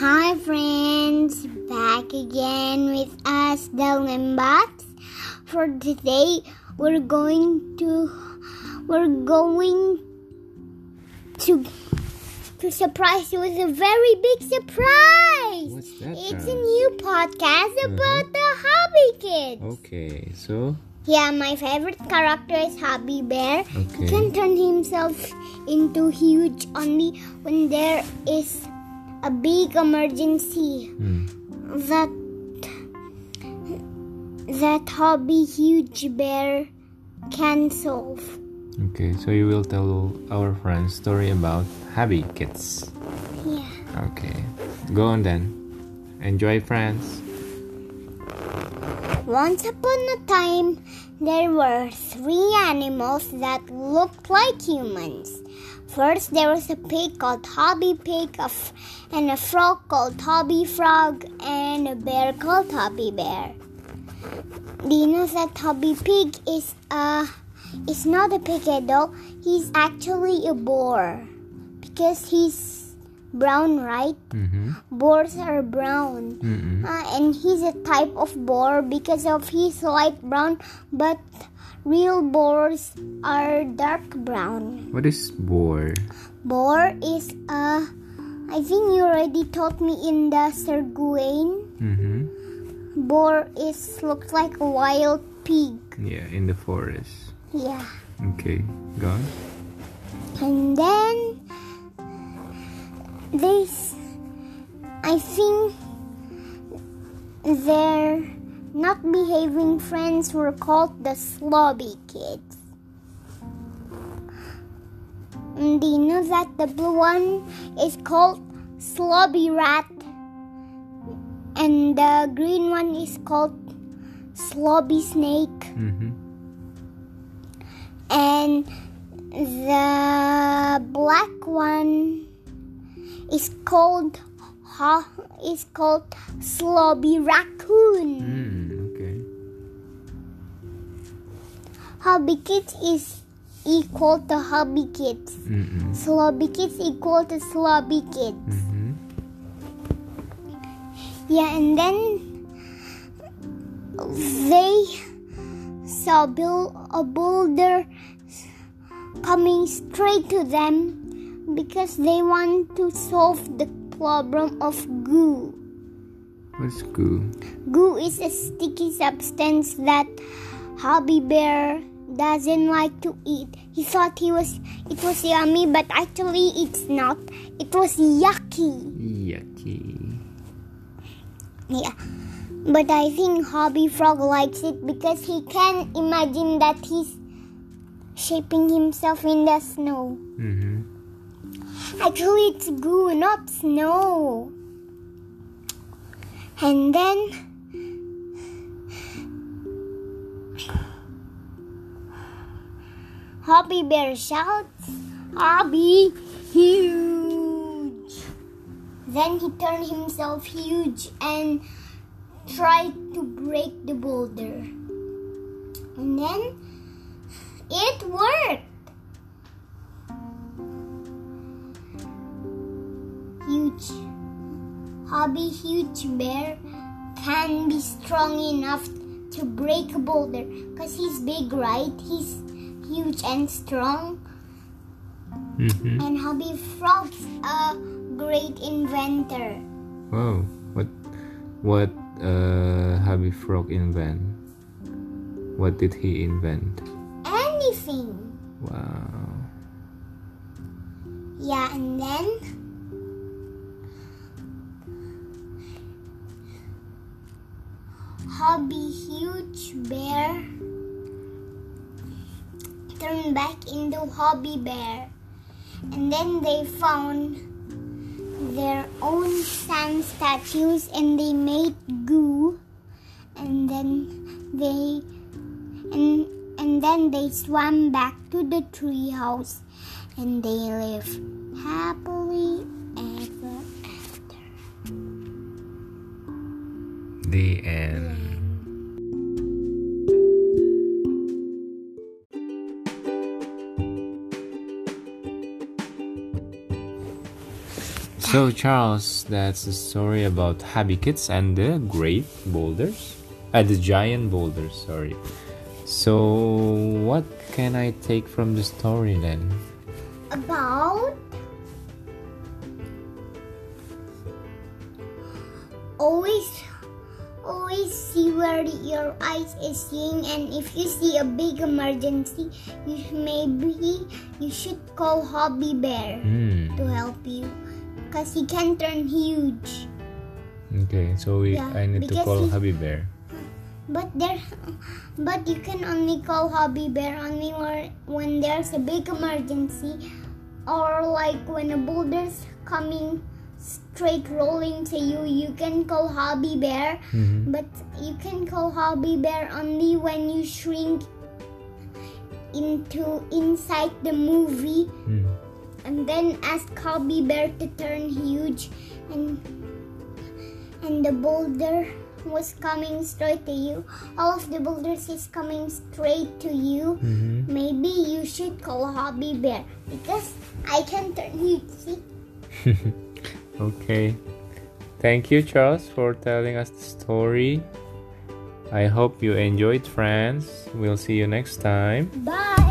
Hi friends, back again with us, the Limbats. For today, we're going to we're going to to surprise you with a very big surprise. What's that? It's a new podcast Uh-huh. about the Hobby Kids. Okay, so Yeah, my favorite character is Hobby Bear. Okay. He can turn himself into huge only when there is a big emergency hmm, that that Hobby Huge Bear can solve. okay, so you will tell our friends story about Happy Kids. Yeah. Okay, go on then. Enjoy, friends. Once upon a time, there were three animals that looked like humans. First, there was a pig called Hobby Pig, and a frog called Hobby Frog, and a bear called Hobby Bear. Do you know that Hobby Pig is a is not a pig at all? He's actually a boar because he's brown, right? Mm-hmm. Boars are brown. Mm-mm. Uh, and he's a type of boar because of his light brown, but real boars are dark brown. What is boar? Boar is a, I think you already taught me in the Sir Mm-hmm. Boar is looks like a wild pig. Yeah, in the forest. Yeah, Okay, go on. and then this, I think their not behaving friends were called the slobby kids. And do you know that the blue one is called slobby rat, and the green one is called slobby snake, Mm-hmm. and the black one is called ha is called slobby raccoon. Mm, okay. Hobby kids is equal to hobby kids. Mm-mm. Slobby kids equal to slobby kids. Mm-hmm. Yeah, and then they saw Bill a boulder coming straight to them because they want to solve the problem of goo. What's goo? Goo is a sticky substance that Hobby Bear doesn't like to eat. He thought he was it was yummy, but actually it's not. It was yucky. Yucky. Yeah. But I think Hobby Frog likes it because he can imagine that he's shaping himself in the snow. Mm-hmm. Actually, it's goo, not snow. And then Hobby Bear shouts, Hobby, huge. Then he turned himself huge and tried to break the boulder. And then it worked. Huge. Hobby Huge Bear can be strong enough to break a boulder because he's big, right? He's huge and strong. Mm-hmm. And Hobby Frog's a great inventor. Wow. What what uh Happy Frog invent? What did he invent? Anything. Wow. Yeah, and then Hobby Huge Bear turned back into Hobby Bear. And then they found their own sand statues and they made goo and then they and and then they swam back to the treehouse and they lived happily ever after. The end. So, Charles, that's the story about Happy Kids and the great boulders. Uh, the giant boulders, sorry. So, what can I take from the story then? About always always see where your eyes is seeing and if you see a big emergency you maybe you should call hobby bear Hmm. to help you because he can turn huge Okay, so we, Yeah, I need to call he- Happy Bear. but there but you can only call hobby bear only when there's a big emergency or like when a boulder's coming straight rolling to you you can call hobby bear Mhm. but you can call hobby bear only when you shrink into inside the movie Hmm. And then ask hobby bear to turn huge and and the boulder was coming straight to you all of the boulders is coming straight to you Mhm. maybe you should call hobby bear because i can turn huge see Okay. Thank you, Charles, for telling us the story. I hope you enjoyed, friends. We'll see you next time. bye